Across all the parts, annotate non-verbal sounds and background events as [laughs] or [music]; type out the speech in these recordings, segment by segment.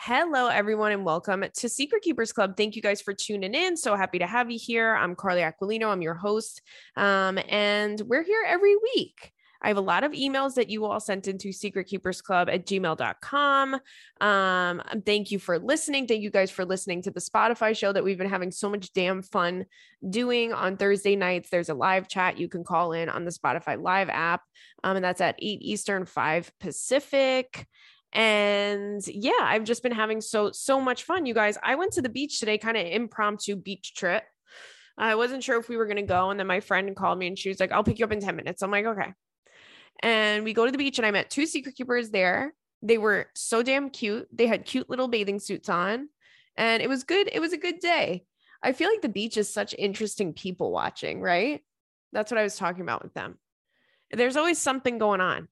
Hello, everyone, and welcome to Secret Keepers Club. Thank you guys for tuning in. So happy to have you here. I'm Carly Aquilino, I'm your host, um, and we're here every week. I have a lot of emails that you all sent into secretkeepersclub at gmail.com. Um, thank you for listening. Thank you guys for listening to the Spotify show that we've been having so much damn fun doing on Thursday nights. There's a live chat you can call in on the Spotify live app, um, and that's at 8 Eastern, 5 Pacific and yeah i've just been having so so much fun you guys i went to the beach today kind of impromptu beach trip i wasn't sure if we were going to go and then my friend called me and she was like i'll pick you up in 10 minutes i'm like okay and we go to the beach and I met two secret keepers there. They were so damn cute. They had cute little bathing suits on and it was good. It was a good day. I feel like the beach is such interesting people watching, right? That's what I was talking about with them. There's always something going on.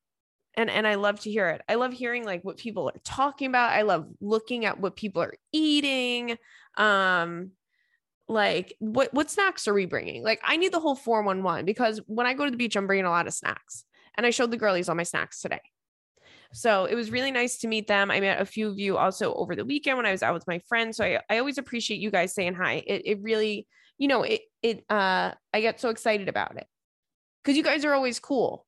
And and I love to hear it. I love hearing like what people are talking about. I love looking at what people are eating. Um like what what snacks are we bringing? Like I need the whole 411 because when I go to the beach I'm bringing a lot of snacks. And I showed the girlies all my snacks today. So it was really nice to meet them. I met a few of you also over the weekend when I was out with my friends. So I, I always appreciate you guys saying hi. It, it really, you know, it, it, uh, I get so excited about it because you guys are always cool.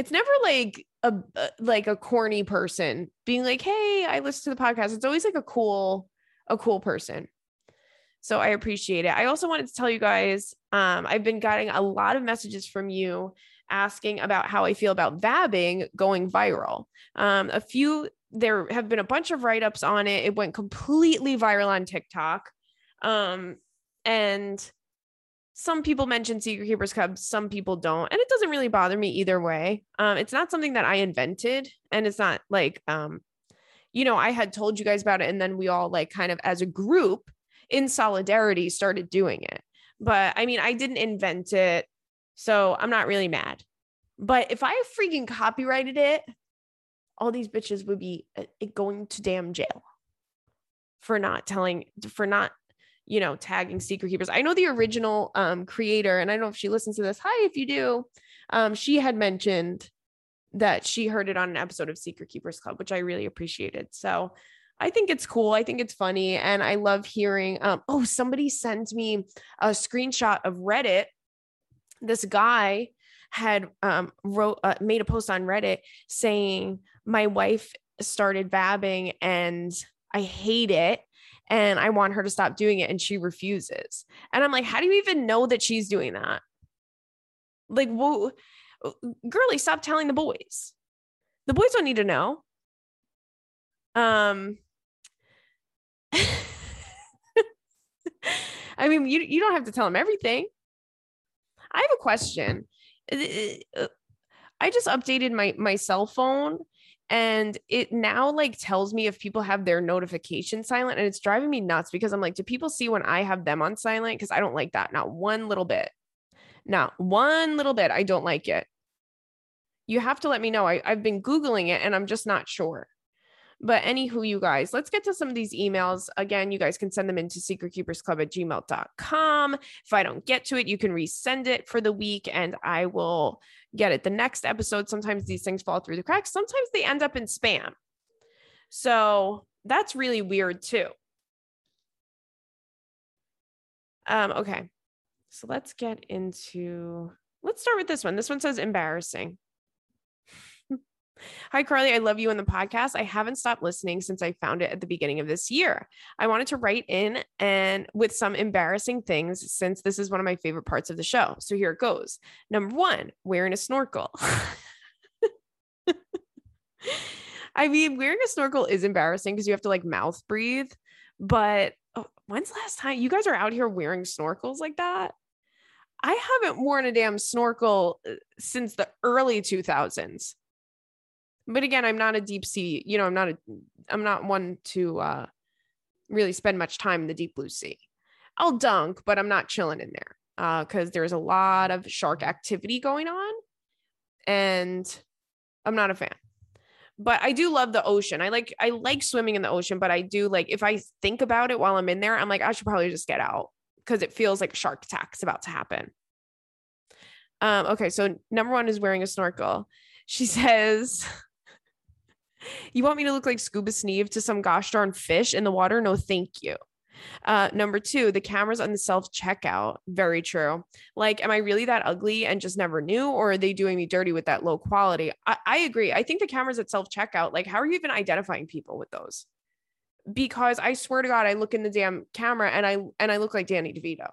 It's never like a, like a corny person being like, Hey, I listen to the podcast. It's always like a cool, a cool person. So I appreciate it. I also wanted to tell you guys, um, I've been getting a lot of messages from you asking about how I feel about vabbing going viral. Um, a few, there have been a bunch of write ups on it. It went completely viral on TikTok. Um, and some people mention Secret Keepers Club, some people don't. And it doesn't really bother me either way. Um, it's not something that I invented. And it's not like, um, you know, I had told you guys about it. And then we all, like, kind of as a group in solidarity started doing it. But I mean, I didn't invent it. So I'm not really mad. But if I freaking copyrighted it, all these bitches would be uh, going to damn jail for not telling, for not, you know, tagging secret keepers. I know the original um, creator, and I don't know if she listens to this. Hi, if you do. Um, she had mentioned that she heard it on an episode of Secret Keepers Club, which I really appreciated. So I think it's cool. I think it's funny. And I love hearing, um, oh, somebody sent me a screenshot of Reddit this guy had um, wrote uh, made a post on Reddit saying my wife started vabbing and I hate it and I want her to stop doing it and she refuses. And I'm like, how do you even know that she's doing that? Like, whoa, girly, stop telling the boys. The boys don't need to know. Um, [laughs] I mean, you you don't have to tell them everything. I have a question. I just updated my my cell phone and it now like tells me if people have their notification silent and it's driving me nuts because I'm like, do people see when I have them on silent? Because I don't like that. Not one little bit. Not one little bit. I don't like it. You have to let me know. I, I've been Googling it and I'm just not sure. But anywho, you guys, let's get to some of these emails. Again, you guys can send them into secretkeepersclub at gmail.com. If I don't get to it, you can resend it for the week and I will get it the next episode. Sometimes these things fall through the cracks, sometimes they end up in spam. So that's really weird too. Um, okay. So let's get into let's start with this one. This one says embarrassing. [laughs] Hi, Carly. I love you in the podcast. I haven't stopped listening since I found it at the beginning of this year. I wanted to write in and with some embarrassing things since this is one of my favorite parts of the show. So here it goes. Number one, wearing a snorkel. [laughs] I mean, wearing a snorkel is embarrassing because you have to like mouth breathe. But oh, when's last time you guys are out here wearing snorkels like that? I haven't worn a damn snorkel uh, since the early 2000s but again i'm not a deep sea you know i'm not a i'm not one to uh really spend much time in the deep blue sea. I'll dunk but i'm not chilling in there uh because there's a lot of shark activity going on and i'm not a fan. But i do love the ocean. I like i like swimming in the ocean but i do like if i think about it while i'm in there i'm like i should probably just get out because it feels like shark attack is about to happen. Um okay so number one is wearing a snorkel. She [laughs] says You want me to look like Scuba Steve to some gosh darn fish in the water? No, thank you. Uh, number two, the cameras on the self checkout. Very true. Like, am I really that ugly and just never knew, or are they doing me dirty with that low quality? I, I agree. I think the cameras at self checkout, like, how are you even identifying people with those? Because I swear to God, I look in the damn camera and I and I look like Danny DeVito.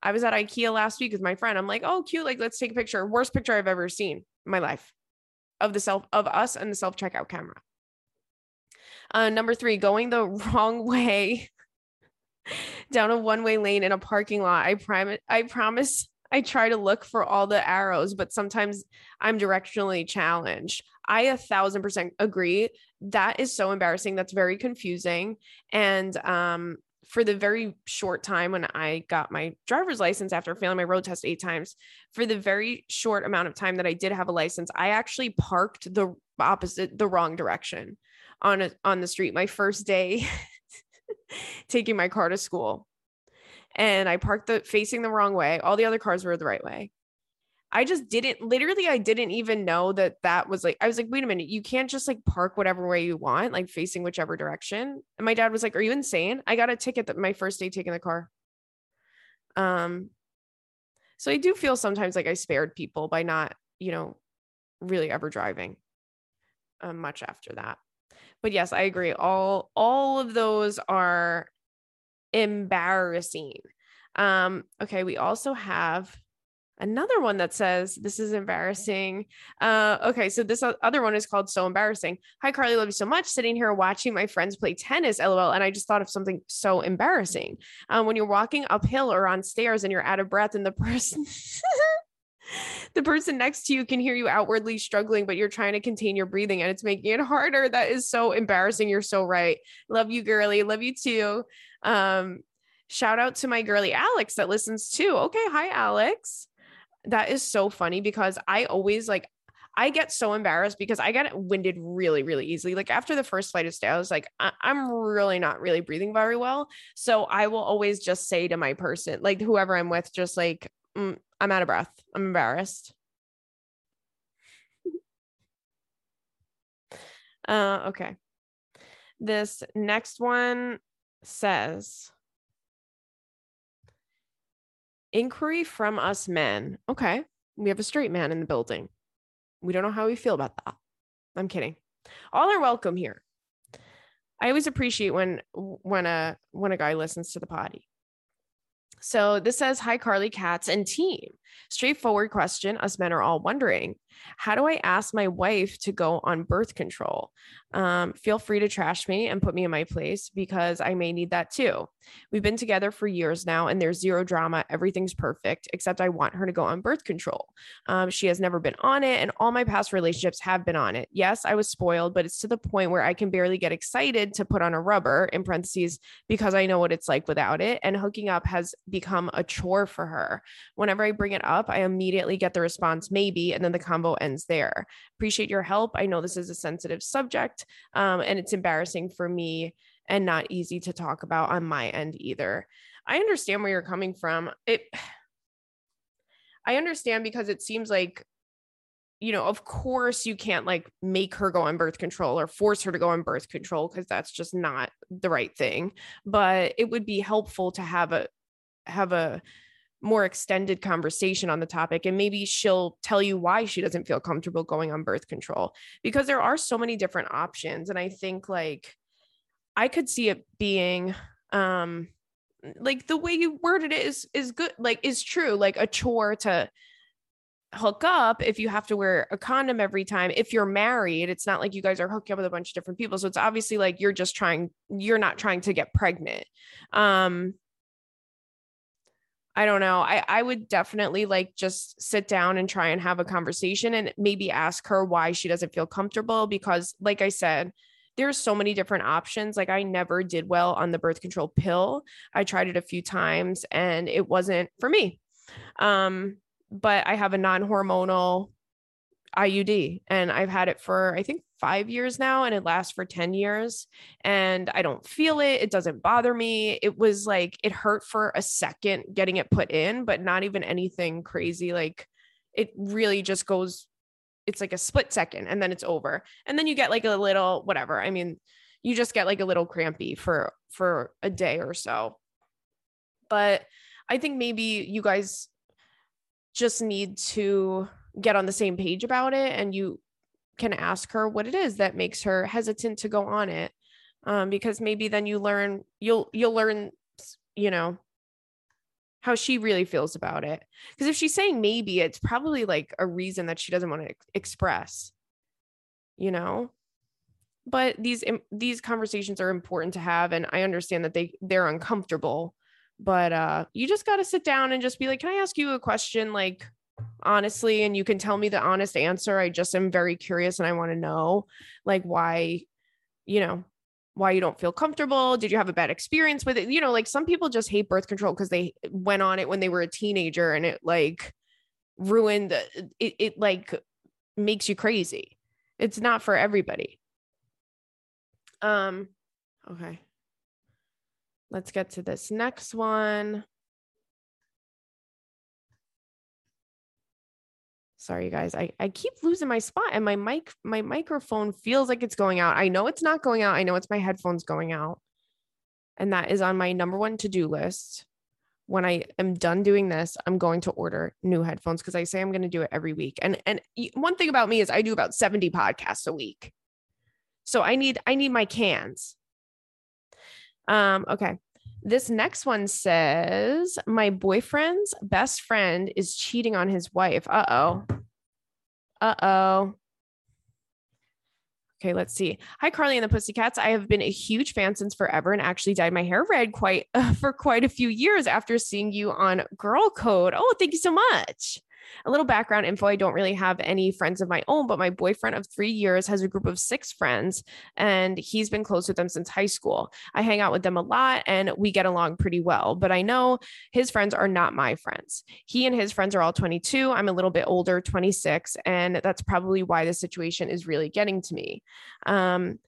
I was at IKEA last week with my friend. I'm like, oh, cute. Like, let's take a picture. Worst picture I've ever seen in my life of the self of us and the self checkout camera. Uh, number three, going the [laughs] wrong way [laughs] down a one way lane in a parking lot. I promise. I promise. [laughs] I try to look for all the arrows, but sometimes I'm directionally challenged. I a thousand percent agree. That is so embarrassing. That's very confusing. And um, for the very short time when I got my driver's license after failing my road test eight times, for the very short amount of time that I did have a license, I actually parked the opposite, the wrong direction on a, on the street my first day [laughs] taking my car to school. And I parked the facing the wrong way. All the other cars were the right way. I just didn't literally I didn't even know that that was like I was like wait a minute you can't just like park whatever way you want like facing whichever direction. And my dad was like are you insane? I got a ticket that my first day taking the car. Um so I do feel sometimes like I spared people by not you know really ever driving um, much after that. But yes i agree all all of those are embarrassing. Um okay we also have another one that says this is embarrassing uh okay so this other one is called so embarrassing hi carly love you so much sitting here watching my friends play tennis lol and i just thought of something so embarrassing um when you're walking uphill or on stairs and you're out of breath and the person [laughs] the person next to you can hear you outwardly struggling, but you're trying to contain your breathing and it's making it harder. That is so embarrassing. You're so right. Love you, girly. Love you too. Um, shout out to my girly Alex that listens too. Okay. Hi, Alex. That is so funny because I always like, I get so embarrassed because I get winded really, really easily. Like after the first flight of stay, I was like, I- am really not really breathing very well. So I will always just say to my person, like whoever I'm with, just like, mm, I'm out of breath. I'm embarrassed. uh, okay. This next one says inquiry from us men. Okay. We have a straight man in the building. We don't know how we feel about that. I'm kidding. All are welcome here. I always appreciate when when a when a guy listens to the potty. So this says, Hi, Carly Katz and team. Straightforward question us men are all wondering How do I ask my wife to go on birth control? Um, feel free to trash me and put me in my place because I may need that too. We've been together for years now and there's zero drama. Everything's perfect, except I want her to go on birth control. Um, she has never been on it, and all my past relationships have been on it. Yes, I was spoiled, but it's to the point where I can barely get excited to put on a rubber in parentheses because I know what it's like without it. And hooking up has become a chore for her. Whenever I bring it up, I immediately get the response, maybe, and then the convo ends there. Appreciate your help. I know this is a sensitive subject um, and it's embarrassing for me and not easy to talk about on my end either. I understand where you're coming from. It, I understand because it seems like you know, of course, you can't like make her go on birth control or force her to go on birth control because that's just not the right thing. But it would be helpful to have a have a more extended conversation on the topic and maybe she'll tell you why she doesn't feel comfortable going on birth control because there are so many different options and i think like i could see it being um like the way you worded it is is good like is true like a chore to hook up if you have to wear a condom every time. If you're married it's not like you guys are hooking up with a bunch of different people so it's obviously like you're just trying you're not trying to get pregnant. Um I don't know. I, I would definitely like just sit down and try and have a conversation and maybe ask her why she doesn't feel comfortable. Because, like I said, there's so many different options. Like, I never did well on the birth control pill. I tried it a few times and it wasn't for me. Um, but I have a non hormonal IUD and I've had it for I think 5 years now and it lasts for 10 years and I don't feel it it doesn't bother me it was like it hurt for a second getting it put in but not even anything crazy like it really just goes it's like a split second and then it's over. And then you get like a little whatever. I mean, you just get like a little crampy for for a day or so. But I think maybe you guys just need to get on the same page about it and you can ask her what it is that makes her hesitant to go on it um, because maybe then you learn you'll you'll learn you know how she really feels about it. Because if she's saying maybe, it's probably like a reason that she doesn't want to ex- express, you know. But these these conversations are important to have, and I understand that they they're uncomfortable. But uh, you just got to sit down and just be like, "Can I ask you a question?" Like honestly, and you can tell me the honest answer. I just am very curious, and I want to know, like, why, you know, why you don't feel comfortable did you have a bad experience with it? You know like some people just hate birth control because they went on it when they were a teenager and it like ruined it, it like makes you crazy. It's not for everybody. Um okay. Let's get to this next one sorry you guys. I, I keep losing my spot and my mic my microphone feels like it's going out. I know it's not going out. I know it's my headphones going out. And that is on my number one to-do list. When i am done doing this i'm going to order new headphones because i say i'm going to do it every week. And and one thing about me is i do about 70 podcasts a week. So i need i need my cans. Um okay. This next one says, My boyfriend's best friend is cheating on his wife. Uh oh. Uh oh. Okay, let's see. Hi, Carly and the Pussycats. I have been a huge fan since forever and actually dyed my hair red quite uh, [laughs] for quite a few years after seeing you on Girl Code. Oh, thank you so much. A little background info I don't really have any friends of my own, but my boyfriend of three years has a group of six friends, and he's been close with them since high school. I hang out with them a lot and we get along pretty well, but I know his friends are not my friends. He and his friends are all 22. I'm a little bit older, 26, and that's probably why the situation is really getting to me. Um,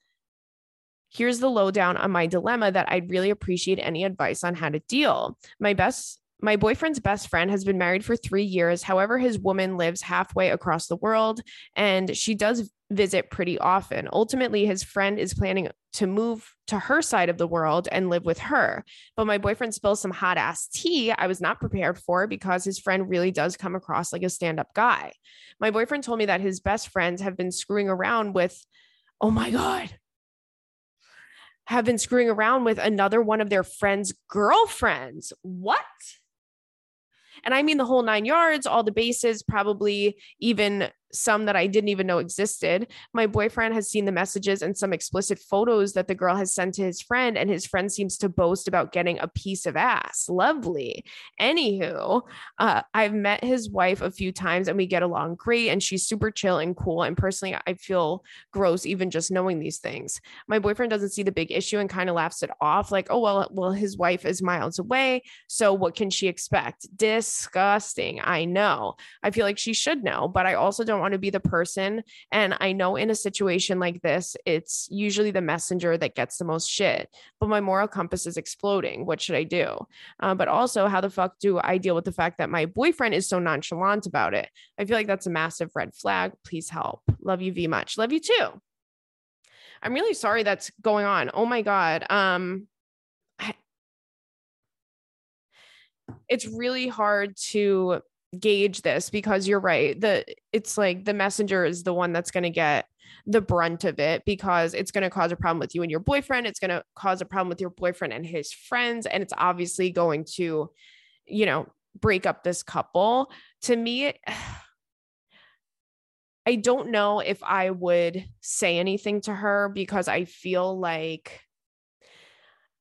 here's the lowdown on my dilemma that I'd really appreciate any advice on how to deal. My best my boyfriend's best friend has been married for three years. However, his woman lives halfway across the world and she does visit pretty often. Ultimately, his friend is planning to move to her side of the world and live with her. But my boyfriend spills some hot ass tea I was not prepared for because his friend really does come across like a stand up guy. My boyfriend told me that his best friends have been screwing around with, oh my God, have been screwing around with another one of their friends' girlfriends. What? And I mean the whole nine yards, all the bases, probably even some that I didn't even know existed. My boyfriend has seen the messages and some explicit photos that the girl has sent to his friend, and his friend seems to boast about getting a piece of ass. Lovely. Anywho, uh, I've met his wife a few times and we get along great, and she's super chill and cool. And personally, I feel gross even just knowing these things. My boyfriend doesn't see the big issue and kind of laughs it off, like, oh, well, well, his wife is miles away. So what can she expect? Disgusting. I know. I feel like she should know, but I also don't don't want to be the person. And I know in a situation like this, it's usually the messenger that gets the most shit, but my moral compass is exploding. What should I do? Uh, but also, how the fuck do I deal with the fact that my boyfriend is so nonchalant about it? I feel like that's a massive red flag. Please help. Love you V much. Love you too. I'm really sorry that's going on. Oh my God. Um, it's really hard to gauge this because you're right. The it's like the messenger is the one that's going to get the brunt of it because it's going to cause a problem with you and your boyfriend. It's going to cause a problem with your boyfriend and his friends and it's obviously going to you know, break up this couple. To me [sighs] I don't know if I would say anything to her because I feel like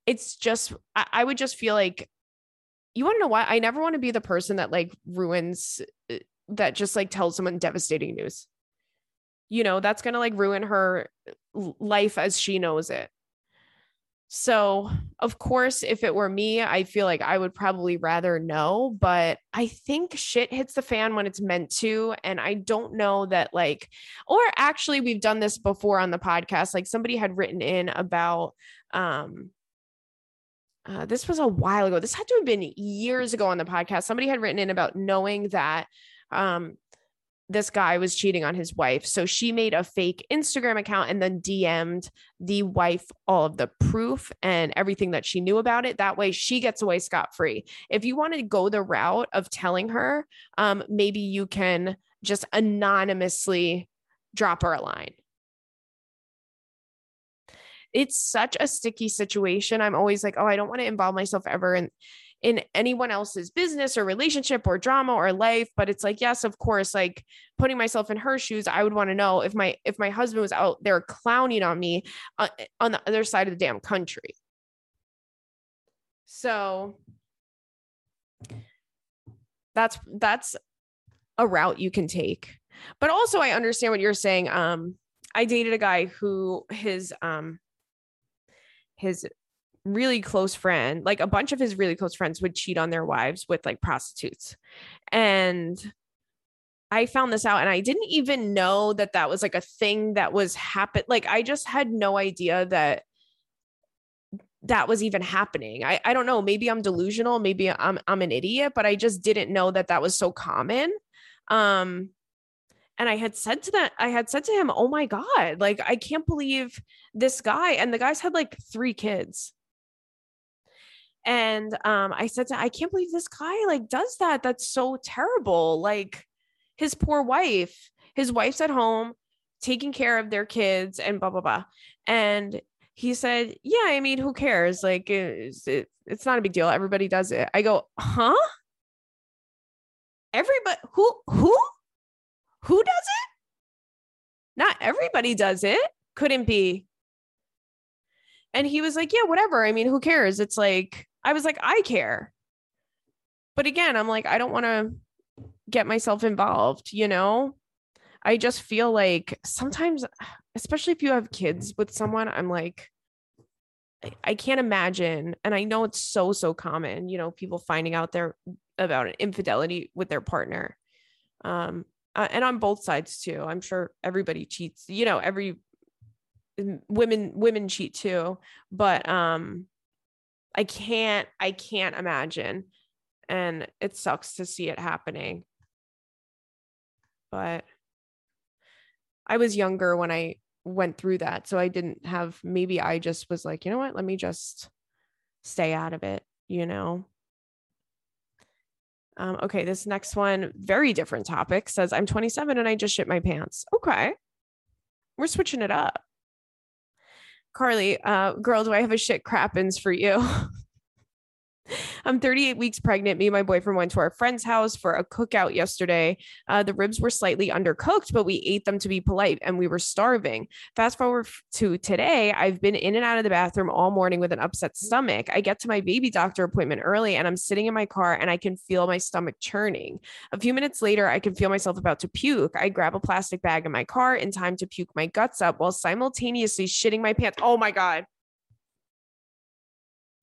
it's just I, I would just feel like you want to know why I never want to be the person that like ruins uh, that just like tells someone devastating news. You know, that's going to like ruin her life as she knows it. So, of course, if it were me, I feel like I would probably rather know, but I think shit hits the fan when it's meant to. And I don't know that, like, or actually, we've done this before on the podcast. Like, somebody had written in about, um, uh, this was a while ago. This had to have been years ago on the podcast. Somebody had written in about knowing that um, this guy was cheating on his wife. So she made a fake Instagram account and then DM'd the wife all of the proof and everything that she knew about it. That way she gets away scot free. If you want to go the route of telling her, um, maybe you can just anonymously drop her a line. It's such a sticky situation. I'm always like, oh, I don't want to involve myself ever in in anyone else's business or relationship or drama or life. But it's like yes of course like putting myself in her shoes i would want to know if my if my husband was out there clowning on me uh, on the other side of the damn country. So that's that's a route you can take. But also i understand what you're saying um i dated a guy who his um his really close friend, like a bunch of his really close friends would cheat on their wives with like prostitutes. And I found this out and I didn't even know that that was like a thing that was happen like I just had no idea that that was even happening. I I don't know, maybe I'm delusional, maybe I'm I'm an idiot, but I just didn't know that that was so common. Um and I had said to that I had said to him, "Oh my god, like I can't believe this guy." And the guys had like 3 kids. And um, I said to, I can't believe this guy like does that. That's so terrible. Like his poor wife, his wife's at home taking care of their kids and blah blah blah. And he said, "Yeah, I mean, who cares? Like, it's, it, it's not a big deal. Everybody does it." I go, "Huh? Everybody who who who does it? Not everybody does it. Couldn't be." And he was like, "Yeah, whatever. I mean, who cares? It's like I was like, I care. But again, I'm like, I don't want to get myself involved, you know? I just feel like sometimes, especially if you have kids with someone, I'm like, I can't imagine. And I know it's so, so common, you know, people finding out their about an infidelity with their partner. Um, uh, and on both sides too. I'm sure everybody cheats, you know, every women, women cheat too. But, um, I can't I can't imagine and it sucks to see it happening. But I was younger when I went through that, so I didn't have maybe I just was like, you know what? Let me just stay out of it, you know. Um, okay, this next one, very different topic, says I'm 27 and I just shit my pants. Okay. We're switching it up. Carly, uh, girl, do I have a shit crappins for you? [laughs] I'm 38 weeks pregnant. Me and my boyfriend went to our friend's house for a cookout yesterday. Uh, the ribs were slightly undercooked, but we ate them to be polite and we were starving. Fast forward to today, I've been in and out of the bathroom all morning with an upset stomach. I get to my baby doctor appointment early and I'm sitting in my car and I can feel my stomach churning. A few minutes later, I can feel myself about to puke. I grab a plastic bag in my car in time to puke my guts up while simultaneously shitting my pants. Oh my God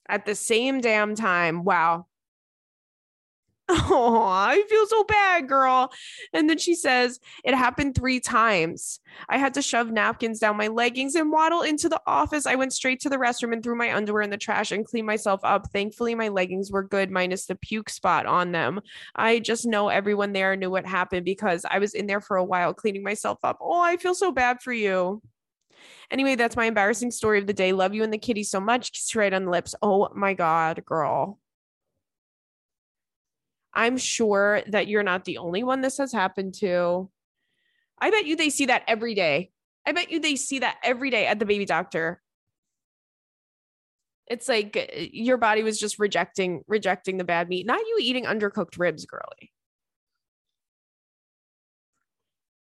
at the same damn time. Wow. [laughs] Oh, I feel so bad, girl. And then she says, It happened three times. I had to shove napkins down my leggings and waddle into the office. I went straight to the restroom and threw my underwear in the trash and cleaned myself up. Thankfully, my leggings were good, minus the puke spot on them. I just know everyone there knew what happened because I was in there for a while cleaning myself up. Oh, I feel so bad for you. Anyway, that's my embarrassing story of the day. Love you and the kitty so much. Kiss right on the lips. Oh my God, girl. I'm sure that you're not the only one this has happened to. I bet you they see that every day. I bet you they see that every day at the baby doctor. It's like uh, your body was just rejecting rejecting the bad meat, not you eating undercooked ribs, girly.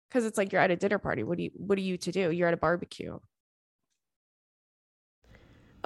Because it's like you're at a dinner party. What do you what are you to do? You're at a barbecue.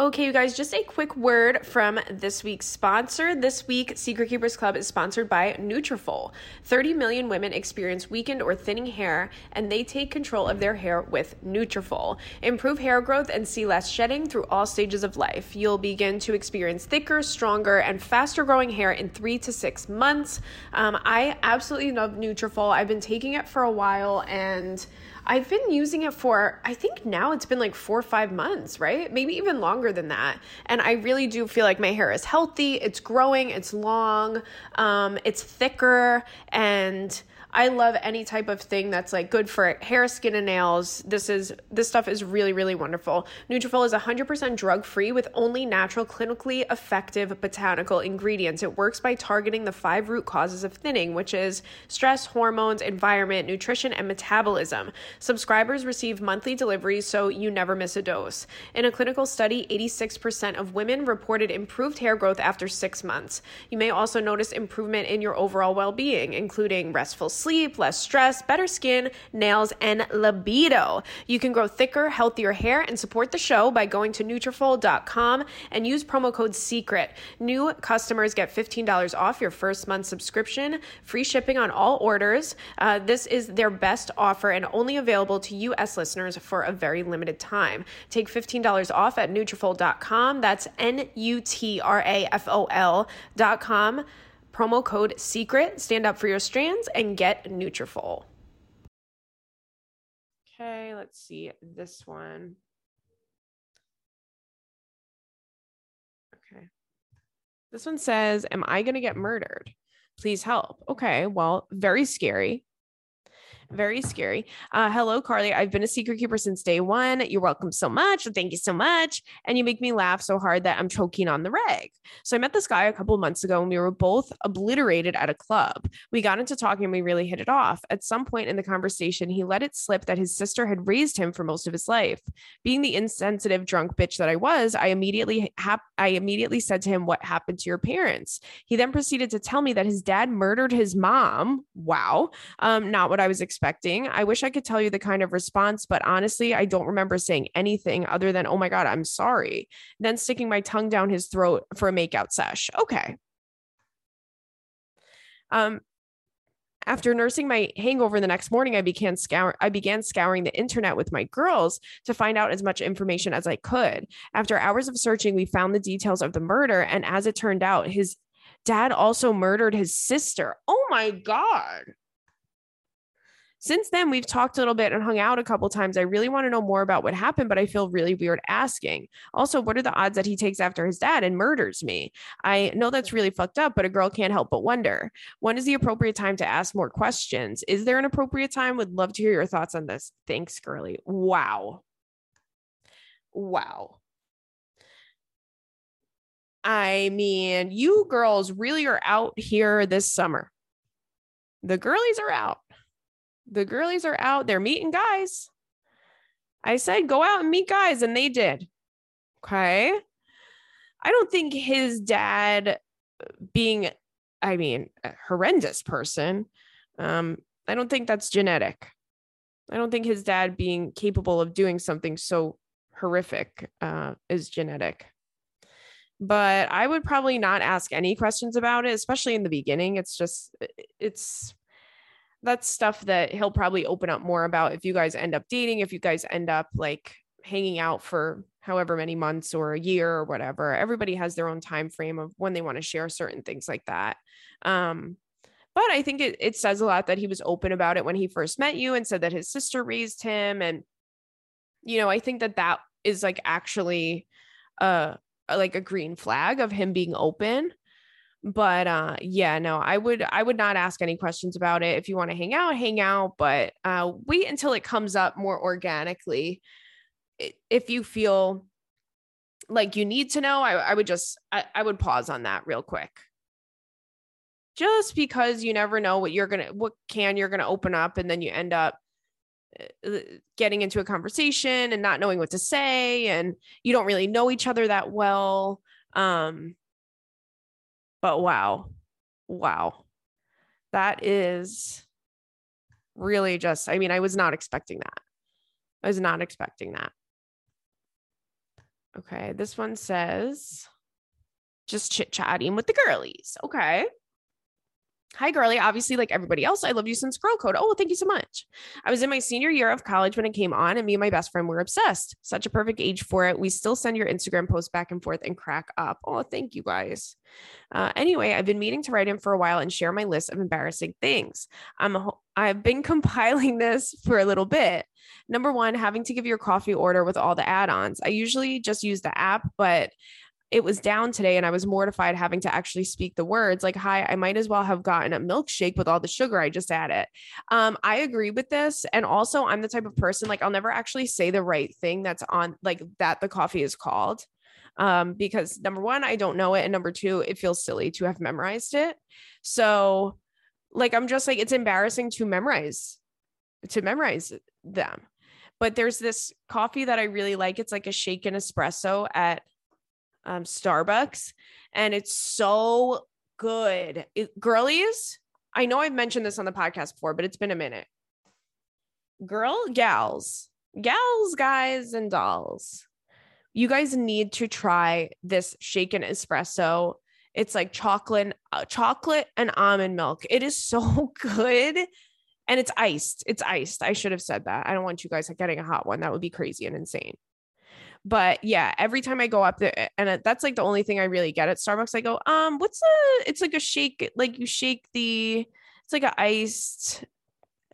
Okay, you guys, just a quick word from this week's sponsor. This week, Secret Keepers Club is sponsored by Nutrafol. 30 million women experience weakened or thinning hair, and they take control of their hair with Nutrafol. Improve hair growth and see less shedding through all stages of life. You'll begin to experience thicker, stronger, and faster growing hair in three to six months. Um, I absolutely love Nutrafol. I've been taking it for a while, and I've been using it for, I think now it's been like four or five months, right? Maybe even longer than that. And I really do feel like my hair is healthy, it's growing, it's long, um, it's thicker, and I love any type of thing that's like good for hair, skin, and nails. This is this stuff is really, really wonderful. Nutrafol is 100% drug free with only natural, clinically effective botanical ingredients. It works by targeting the five root causes of thinning, which is stress, hormones, environment, nutrition, and metabolism. Subscribers receive monthly deliveries so you never miss a dose. In a clinical study, 86% of women reported improved hair growth after six months. You may also notice improvement in your overall well being, including restful sleep, less stress, better skin, nails, and libido. You can grow thicker, healthier hair and support the show by going to Nutrafol.com and use promo code SECRET. New customers get $15 off your first month subscription, free shipping on all orders. Uh, this is their best offer and only available to U.S. listeners for a very limited time. Take $15 off at Nutrafol.com. That's N-U-T-R-A-F-O-L.com. Promo code SECRET. Stand up for your strands and get Nutrafol. Okay, let's see this one. Okay. This one says, Am I going to get murdered? Please help. Okay, well, very scary very scary. Uh, hello, Carly. I've been a secret keeper since day one. You're welcome so much. Thank you so much. And you make me laugh so hard that I'm choking on the reg. So I met this guy a couple months ago and we were both obliterated at a club. We got into talking and we really hit it off. At some point in the conversation, he let it slip that his sister had raised him for most of his life. Being the insensitive drunk bitch that I was, I immediately hap- I immediately said to him, "What happened to your parents?" He then proceeded to tell me that his dad murdered his mom. Wow, um, not what I was expecting expecting. I wish I could tell you the kind of response, but honestly, I don't remember saying anything other than, oh my God, I'm sorry. Then sticking my tongue down his throat for a makeout sesh. Okay. Um, after nursing my hangover the next morning, I began scour- I began scouring the internet with my girls to find out as much information as I could. After hours of searching, we found the details of the murder, and as it turned out, his dad also murdered his sister. Oh my god since then we've talked a little bit and hung out a couple times. I really want to know more about what happened but i feel really weird asking. Also what are the odds that he takes after his dad and murders me? I know that's really fucked up but a girl can't help but wonder. When is the appropriate time to ask more questions? Is there an appropriate time? Would love to hear your thoughts on this. Thanks girly. Wow. Wow. I mean, you girls really are out here this summer. The girlies are out the girlies are out they're meeting guys. I said, go out and meet guys, and they did. Okay. I don't think his dad being, I mean, a horrendous person, um, I don't think that's genetic. I don't think his dad being capable of doing something so horrific uh, is genetic. But I would probably not ask any questions about it, especially in the beginning. It's just, it's that's stuff that he'll probably open up more about if you guys end up dating, if you guys end up like hanging out for however many months or a year or whatever. Everybody has their own time frame of when they want to share certain things like that. Um, but I think it, it says a lot that he was open about it when he first met you and said that his sister raised him. And, you know, I think that that is like actually uh like a green flag of him being open but uh yeah no i would i would not ask any questions about it. If you want to hang out hang out but uh wait until it comes up more organically. If you feel like you need to know i, I would just I, I would pause on that real quick. Just because you never know what you're gonna what can you're gonna open up and then you end up uh, getting into a conversation and not knowing what to say and you don't really know each other that well um but wow. Wow. That is really just, I mean, I was not expecting that. I was not expecting that. Okay. This one says just chit chatting with the girlies. Okay. Hi, girly. Obviously, like everybody else, I loved you since Girl Code. Oh, thank you so much. I was in my senior year of college when it came on, and me and my best friend were obsessed. Such a perfect age for it. We still send your Instagram posts back and forth and crack up. Oh, thank you guys. Uh, anyway, I've been meaning to write in for a while and share my list of embarrassing things. I'm I've been [laughs] compiling this for a little bit. Number one, having to give your coffee order with all the add ons. I usually just use the app, but it was down today and I was mortified having to actually speak the words like, hi, I might as well have gotten a milkshake with all the sugar I just added. Um, I agree with this. And also, I'm the type of person like, I'll never actually say the right thing that's on like that the coffee is called. Um, because number one, I don't know it. And number two, it feels silly to have memorized it. So, like, I'm just like, it's embarrassing to memorize, to memorize them. But there's this coffee that I really like. It's like a shaken espresso at um, Starbucks, and it's so good. It, girlies, I know I've mentioned this on the podcast before, but it's been a minute. Girl, gals, gals, guys, and dolls, you guys need to try this shaken espresso. It's like chocolate, uh, chocolate and almond milk. It is so [laughs] good. And it's iced. It's iced. I should have said that. I don't want you guys getting a hot one. That would be crazy and insane. But yeah, every time I go up there, and that's like the only thing I really get at Starbucks, I go, um, what's a, it's like a shake, like you shake the, it's like a iced,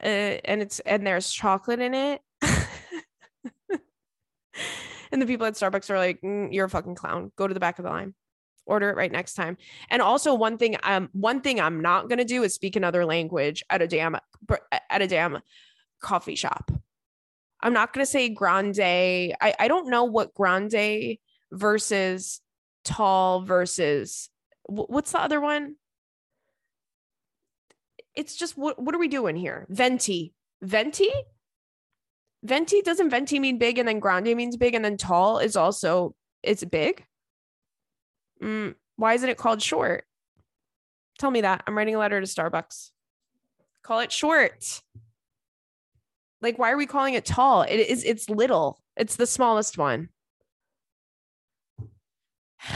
uh, and it's, and there's chocolate in it. [laughs] and the people at Starbucks are like, mm, you're a fucking clown. Go to the back of the line order it right next time. And also one thing um one thing I'm not going to do is speak another language at a damn at a damn coffee shop. I'm not going to say grande. I, I don't know what grande versus tall versus what's the other one? It's just what what are we doing here? Venti. Venti? Venti doesn't venti mean big and then grande means big and then tall is also it's big. Mm, why isn't it called short? Tell me that. I'm writing a letter to Starbucks. Call it short. Like, why are we calling it tall? It is, it's little. It's the smallest one. [sighs]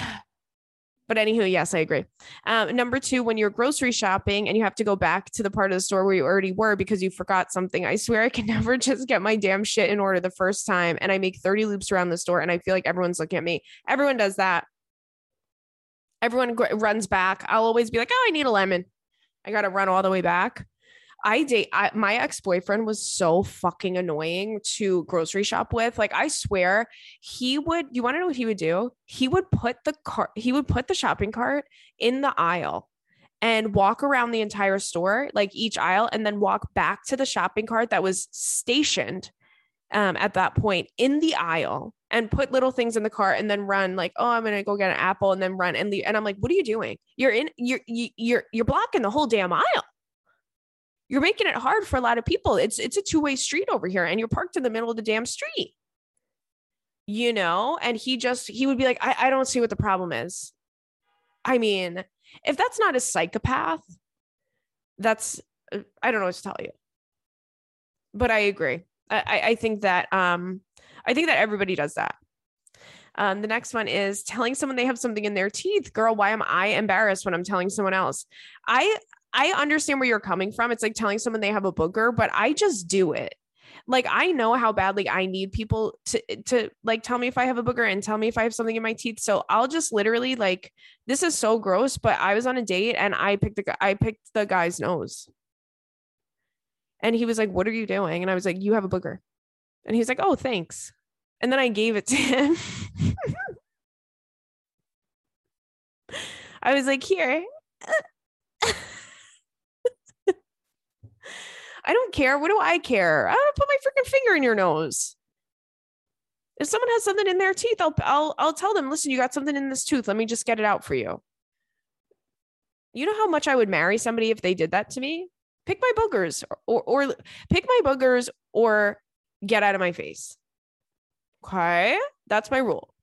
But anywho, yes, I agree. Um, number two, when you're grocery shopping and you have to go back to the part of the store where you already were because you forgot something, I swear I can [laughs] never just get my damn shit in order the first time. And I make 30 loops around the store and I feel like everyone's looking at me. Everyone does that. Everyone runs back. I'll always be like, oh, I need a lemon. I got to run all the way back. I date I, my ex-boyfriend was so fucking annoying to grocery shop with. Like I swear, he would you want to know what he would do? He would put the cart he would put the shopping cart in the aisle and walk around the entire store, like each aisle and then walk back to the shopping cart that was stationed um, at that point in the aisle and put little things in the cart and then run like oh i'm gonna go get an apple and then run and leave and i'm like what are you doing you're in you're you're you're blocking the whole damn aisle you're making it hard for a lot of people. It's it's a two-way street over here and you're parked in the middle of the damn street. You know, and he just he would be like, I, I don't see what the problem is. I mean, if that's not a psychopath, that's I don't know what to tell you. But I agree. I, I think that um I think that everybody does that. Um, the next one is telling someone they have something in their teeth. Girl, why am I embarrassed when I'm telling someone else? I I understand where you're coming from. It's like telling someone they have a booger, but I just do it. Like I know how badly I need people to to like tell me if I have a booger and tell me if I have something in my teeth. So I'll just literally like this is so gross, but I was on a date and I picked the I picked the guy's nose. And he was like, "What are you doing?" And I was like, "You have a booger." And he's like, "Oh, thanks." And then I gave it to him. [laughs] I was like, "Here." [laughs] I don't care. What do I care? I don't put my freaking finger in your nose. If someone has something in their teeth, I'll I'll I'll tell them, listen, you got something in this tooth. Let me just get it out for you. You know how much I would marry somebody if they did that to me? Pick my boogers or or, or pick my boogers or get out of my face. Okay? That's my rule.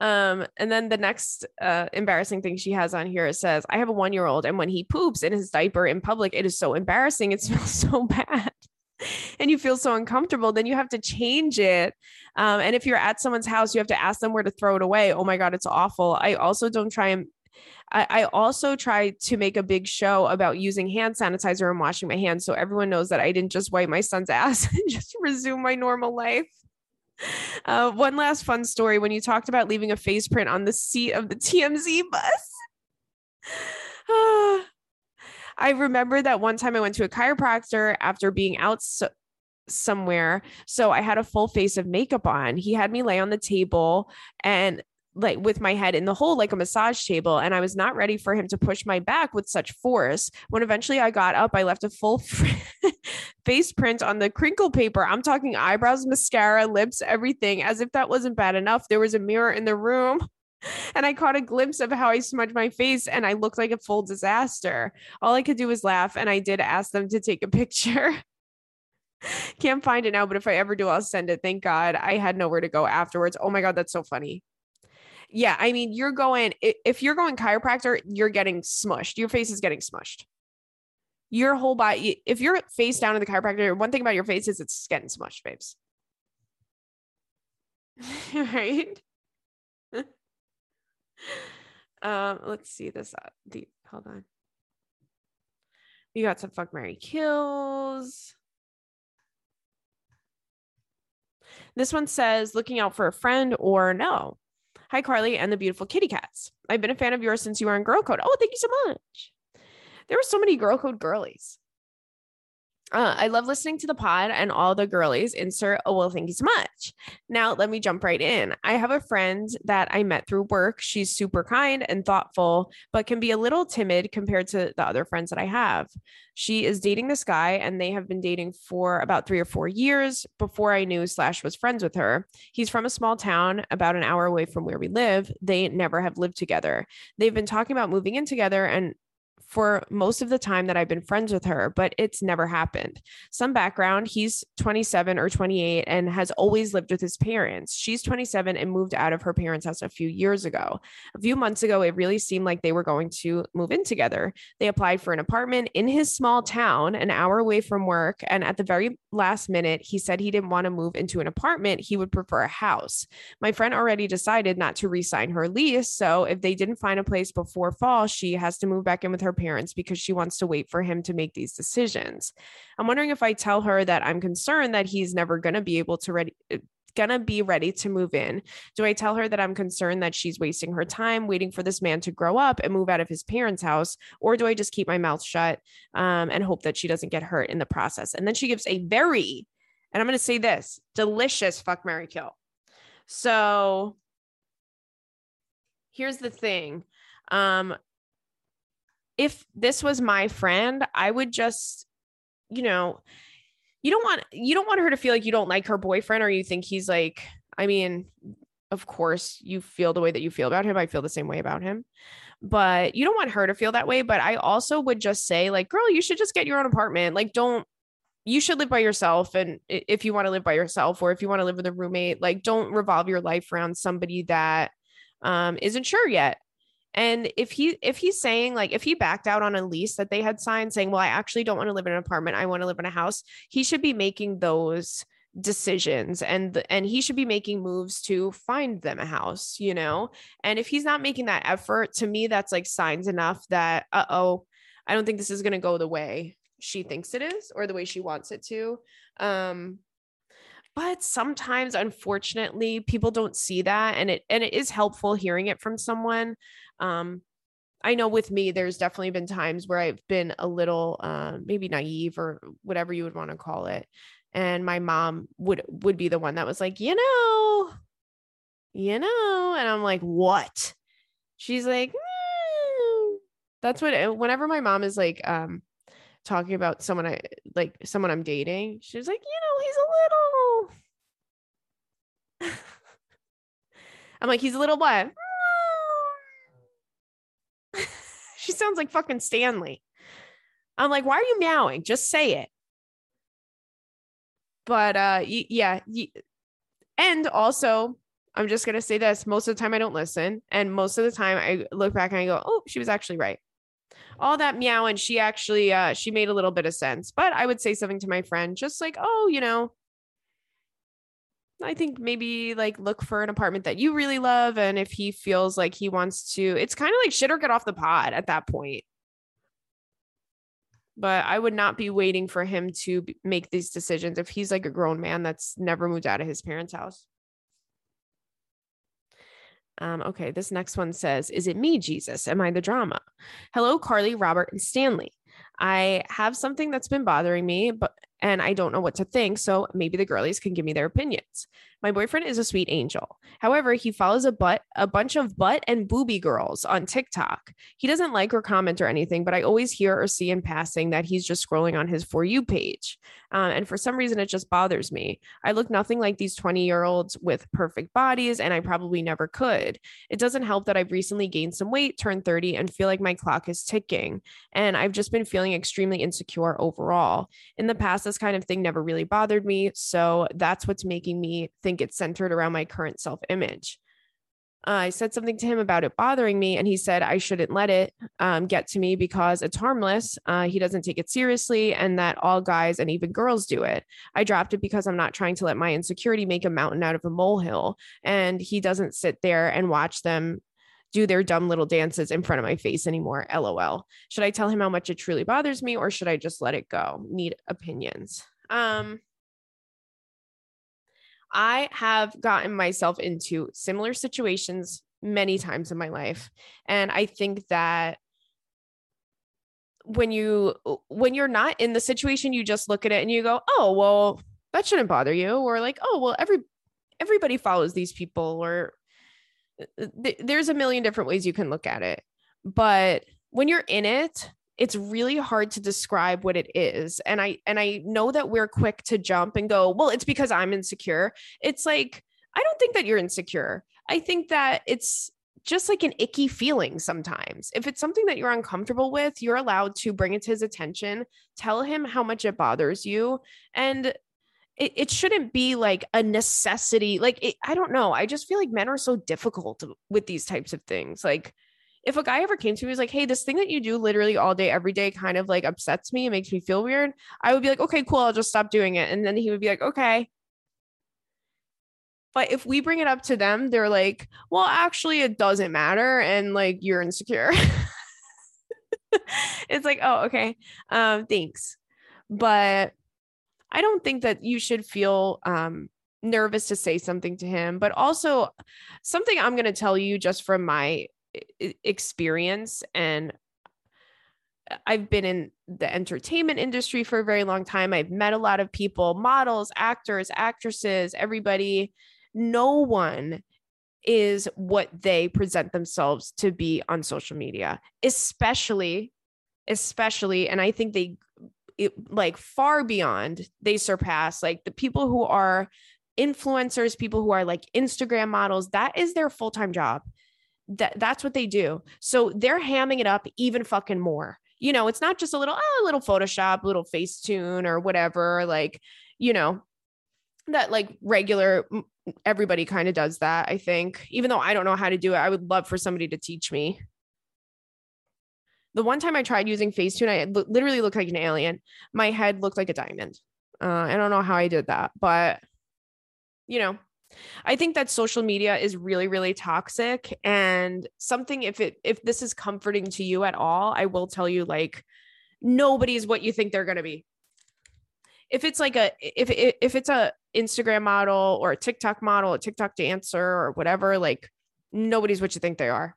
Um, and then the next uh, embarrassing thing she has on here says, I have a one year old, and when he poops in his diaper in public, it is so embarrassing. It [laughs] smells so bad. and you feel so uncomfortable, then you have to change it. Um, and if you're at someone's house, you have to ask them where to throw it away. Oh my God, it's awful. I also don't try and I, I also try to make a big show about using hand sanitizer and washing my hands so everyone knows that I didn't just wipe my son's [laughs] ass and just resume my normal life. [laughs] Uh, one last fun story when you talked about leaving a face print on the seat of the TMZ bus. [sighs] I remember that one time I went to a chiropractor after being out so- somewhere. So I had a full face of makeup on. He had me lay on the table and like with my head in the hole like a massage table and I was not ready for him to push my back with such force. When eventually I got up, I left a full [laughs] face print on the crinkle paper. I'm talking eyebrows, mascara, lips, everything. As if that wasn't bad enough, there was a mirror in the room. [laughs] And I caught a glimpse of how I smudged my face and I looked like a full disaster. All I could do was laugh and I did ask them to take a picture. [laughs] Can't find it now, but if I ever do, I'll send it. Thank God. I had nowhere to go afterwards. Oh my God, that's so funny yeah, I mean, you're going, if you're going chiropractor, you're getting smushed. Your face is getting smushed. Your whole body, if you're face down in the chiropractor, one thing about your face is it's getting smushed, babes. [laughs] right? [laughs] um, let's see this. Uh, the hold on. We got some fuck Mary kills. This one says looking out for a friend or no. Hi, Carly and the beautiful kitty cats. I've been a fan of yours since you were in Girl Code. Oh, thank you so much. There were so many Girl Code girlies. Uh, I love listening to the pod and all the girlies insert. Oh, well, thank you so much. Now, let me jump right in. I have a friend that I met through work. She's super kind and thoughtful, but can be a little timid compared to the other friends that I have. She is dating this guy, and they have been dating for about three or four years before I knew Slash was friends with her. He's from a small town about an hour away from where we live. They never have lived together. They've been talking about moving in together, and for most of the time that I've been friends with her, but it's never happened. Some background he's 27 or 28 and has always lived with his parents. She's 27 and moved out of her parents' house a few years ago. A few months ago, it really seemed like they were going to move in together. They applied for an apartment in his small town, an hour away from work. And at the very last minute, he said he didn't want to move into an apartment. He would prefer a house. My friend already decided not to re sign her lease. So if they didn't find a place before fall, she has to move back in with her parents parents because she wants to wait for him to make these decisions. I'm wondering if I tell her that I'm concerned that he's never going to be able to ready uh, gonna be ready to move in? Do I tell her that I'm concerned that she's wasting her time waiting for this man to grow up and move out of his parents' house? Or do I just keep my mouth shut um, and hope that she doesn't get hurt in the process? And then she gives a very, and I'm gonna say this delicious fuck Mary Kill. So here's the thing. Um, if this was my friend, I would just, you know, you don't want you don't want her to feel like you don't like her boyfriend or you think he's like, I mean, of course you feel the way that you feel about him. I feel the same way about him. But you don't want her to feel that way. But I also would just say, like, girl, you should just get your own apartment. Like, don't you should live by yourself and if you want to live by yourself or if you want to live with a roommate like don't revolve your life around somebody that um, isn't sure yet and if he if he's saying like if he backed out on a lease that they had signed saying, "Well, I actually don't want to live in an apartment. I want to live in a house." He should be making those decisions and and he should be making moves to find them a house, you know? And if he's not making that effort, to me that's like signs enough that uh-oh, I don't think this is going to go the way she thinks it is or the way she wants it to. Um but sometimes unfortunately people don't see that and it and it is helpful hearing it from someone um I know with me, there's definitely been times where I've been a little, uh, maybe naive or whatever you would want to call it, and my mom would would be the one that was like, you know, you know, and I'm like, what? She's like, mm. that's what. Whenever my mom is like, um, talking about someone I like, someone I'm dating, she's like, you know, he's a little. [laughs] I'm like, he's a little what? She sounds like fucking Stanley. I'm like, why are you meowing? Just say it. But uh y- yeah, y- and also I'm just going to say this, most of the time I don't listen and most of the time I look back and I go, "Oh, she was actually right." All that meow and she actually uh she made a little bit of sense. But I would say something to my friend just like, "Oh, you know, I think maybe like look for an apartment that you really love. And if he feels like he wants to, it's kind of like shit or get off the pod at that point. But I would not be waiting for him to make these decisions if he's like a grown man that's never moved out of his parents' house. Um, okay, this next one says, Is it me, Jesus? Am I the drama? Hello, Carly, Robert, and Stanley. I have something that's been bothering me, but and I don't know what to think. So maybe the girlies can give me their opinions. My boyfriend is a sweet angel. However, he follows a butt a bunch of butt and booby girls on TikTok. He doesn't like or comment or anything, but I always hear or see in passing that he's just scrolling on his for you page. Um, and for some reason, it just bothers me. I look nothing like these 20 year olds with perfect bodies, and I probably never could. It doesn't help that I've recently gained some weight, turned 30, and feel like my clock is ticking. And I've just been feeling extremely insecure overall. In the past, this kind of thing never really bothered me. So that's what's making me think it's centered around my current self image. Uh, I said something to him about it bothering me, and he said I shouldn't let it um, get to me because it's harmless. Uh, he doesn't take it seriously, and that all guys and even girls do it. I dropped it because I'm not trying to let my insecurity make a mountain out of a molehill. And he doesn't sit there and watch them do their dumb little dances in front of my face anymore. LOL. Should I tell him how much it truly bothers me, or should I just let it go? Need opinions. Um, I have gotten myself into similar situations many times in my life. And I think that when you when you're not in the situation you just look at it and you go oh well that shouldn't bother you or like oh well every everybody follows these people or uh, th- there's a million different ways you can look at it but when you're in it it's really hard to describe what it is and i and i know that we're quick to jump and go well it's because i'm insecure. It's like i don't think that you're insecure. I think that it's just like an icky feeling sometimes. If it's something that you're uncomfortable with you're allowed to bring it to his attention tell him how much it bothers you and it, it shouldn't be like a necessity. Like it, i don't know. I just feel like men are so difficult with these types of things. Like if a guy ever came to me was like, hey, this thing that you do literally all day, every day kind of like upsets me and makes me feel weird, I would be like, okay, cool, I'll just stop doing it. And then he would be like, okay. But if we bring it up to them, they're like, well, actually, it doesn't matter. And like, you're insecure. [laughs] it's like, oh, okay. Um, thanks. But I don't think that you should feel um nervous to say something to him, but also something I'm going to tell you just from my experience and uh, I've been in the entertainment industry for a very long time. I've met a lot of people, models, actors, actresses, everybody. No one is what they present themselves to be on social media, especially, especially, and I think they it, like far beyond, they surpass like the people who are influencers, people who are like Instagram models. That is their full time job that that's what they do. So they're hamming it up even fucking more. You know, it's not just a little, oh, a little Photoshop, little Facetune or whatever. Like, you know, that like regular everybody kind of does that. I think, even though I don't know how to do it, I would love for somebody to teach me. The one time I tried using Facetune, I literally looked like an alien. My head looked like a diamond. Uh, I don't know how I did that, but you know, I think that social media is really, really toxic. And something, if it, if this is comforting to you at all, I will tell you like, nobody's what you think they're going to be. If it's like a, if, if it's a Instagram model or a TikTok model, a TikTok dancer or whatever, like nobody's what you think they are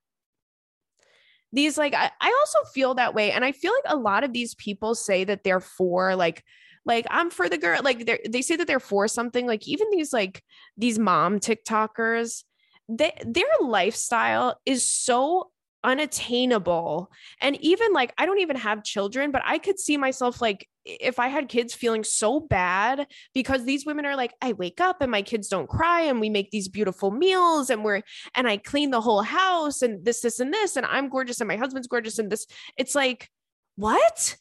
these like I, I also feel that way and i feel like a lot of these people say that they're for like like i'm for the girl like they say that they're for something like even these like these mom tiktokers they, their lifestyle is so unattainable. And even like i don't even have children but i could see myself like if i had kids feeling so bad because these women are like i wake up and my kids don't cry and we make these beautiful meals and we're and i clean the whole house and this this and this and i'm gorgeous and my husband's gorgeous and this it's like what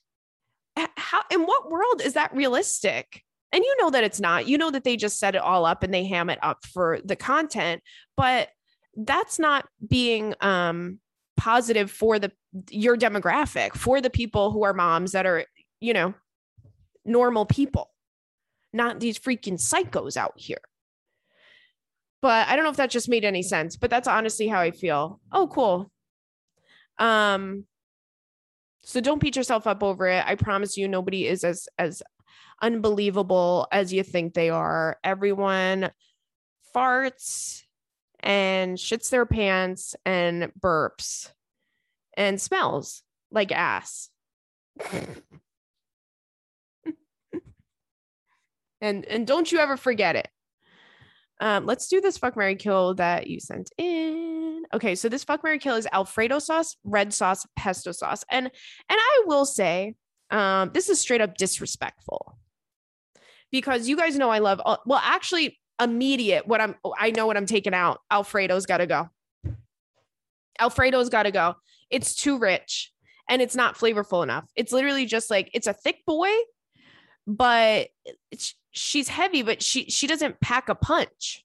how in what world is that realistic? And you know that it's not. You know that they just set it all up and they ham it up for the content, but that's not being um positive for the your demographic, for the people who are moms that are, you know, normal people, not these freaking psychos out here. But I don't know if that just made any sense, but that's honestly how I feel. Oh, cool. Um, so don't beat yourself up over it. I promise you nobody is as as unbelievable as you think they are. Everyone farts and shits their pants and burps and smells like ass. [laughs] and and don't you ever forget it. Um, let's do this fuck Mary Kill that you sent in. Okay, so this fuck Mary Kill is Alfredo sauce, red sauce, pesto sauce. And and I will say, um, this is straight up disrespectful. Because you guys know I love well, actually, immediate what I'm I know what I'm taking out. Alfredo's gotta go. Alfredo's gotta go. It's too rich and it's not flavorful enough. It's literally just like it's a thick boy, but she's heavy, but she she doesn't pack a punch.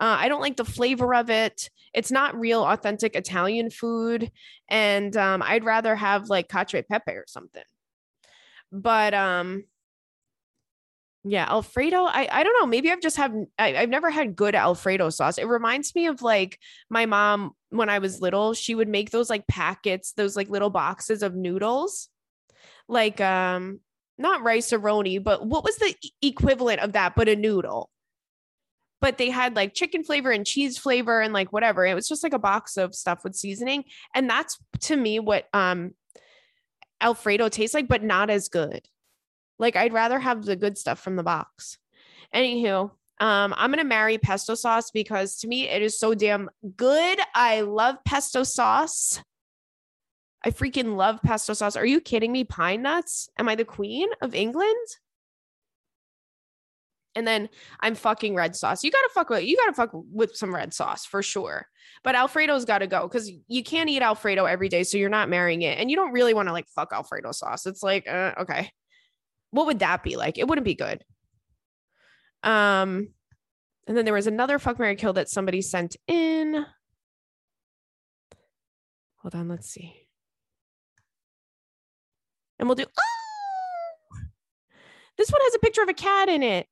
Uh, I don't like the flavor of it. It's not real authentic Italian food, and um, I'd rather have like cacio e pepe or something. But um, yeah, Alfredo. I I don't know. Maybe I've just have I, I've never had good Alfredo sauce. It reminds me of like my mom when I was little. She would make those like packets, those like little boxes of noodles, like um not rice-a-roni, but what was the equivalent of that? But a noodle. But they had like chicken flavor and cheese flavor and like whatever. It was just like a box of stuff with seasoning, and that's to me what um Alfredo tastes like, but not as good. Like I'd rather have the good stuff from the box. Anywho, um, I'm gonna marry pesto sauce because to me it is so damn good. I love pesto sauce. I freaking love pesto sauce. Are you kidding me? Pine nuts? Am I the queen of England? And then I'm fucking red sauce. You gotta fuck with you gotta fuck with some red sauce for sure. But Alfredo's gotta go because you can't eat Alfredo every day, so you're not marrying it, and you don't really want to like fuck Alfredo sauce. It's like uh, okay, what would that be like? It wouldn't be good. Um, and then there was another fuck Mary Kill that somebody sent in. Hold on, let's see. And we'll do. Oh, this one has a picture of a cat in it.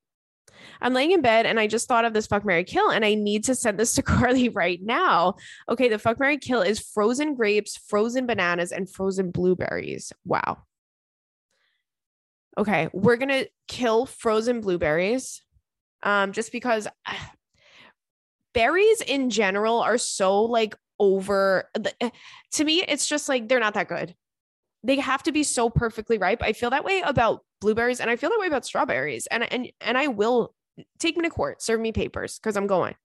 I'm laying in bed and I just thought of this fuck Mary Kill and I need to send this to [laughs] Carly right now. Okay, the fuck Mary Kill is frozen grapes, frozen bananas, and frozen blueberries. Wow. Okay, we're gonna kill frozen blueberries, um, just because [sighs] berries in general are so like over. Uh, to me, it's just like they're not that good. They have to be so perfectly ripe. I feel that way about blueberries, and I feel that way about strawberries. And and and I will take me to court, serve me papers because I'm going.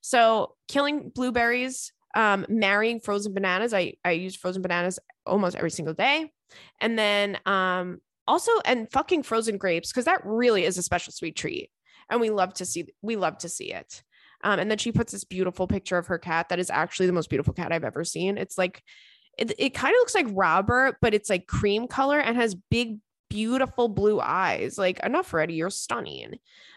So killing blueberries, um, marrying frozen bananas. I I use frozen bananas almost every single day, and then um also and fucking frozen grapes because that really is a special sweet treat and we love to see we love to see it um, and then she puts this beautiful picture of her cat that is actually the most beautiful cat i've ever seen it's like it, it kind of looks like robert but it's like cream color and has big beautiful blue eyes. Like enough ready you're stunning.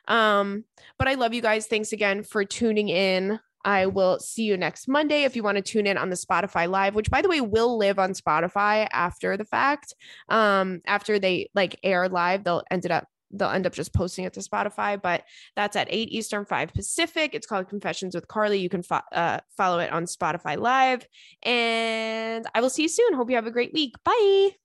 Um but i love you guys. Thanks again for tuning in. I will see you next Monday if you want to tune in on the Spotify live, which by the way will live on Spotify after the fact. Um, after they like air live, they'll end it up they'll end up just posting it to Spotify, but that's at 8 Eastern, 5 Pacific. It's called Confessions with Carly. You can fo- uh, follow it on Spotify Live. And I will see you soon. Hope you have a great week. Bye.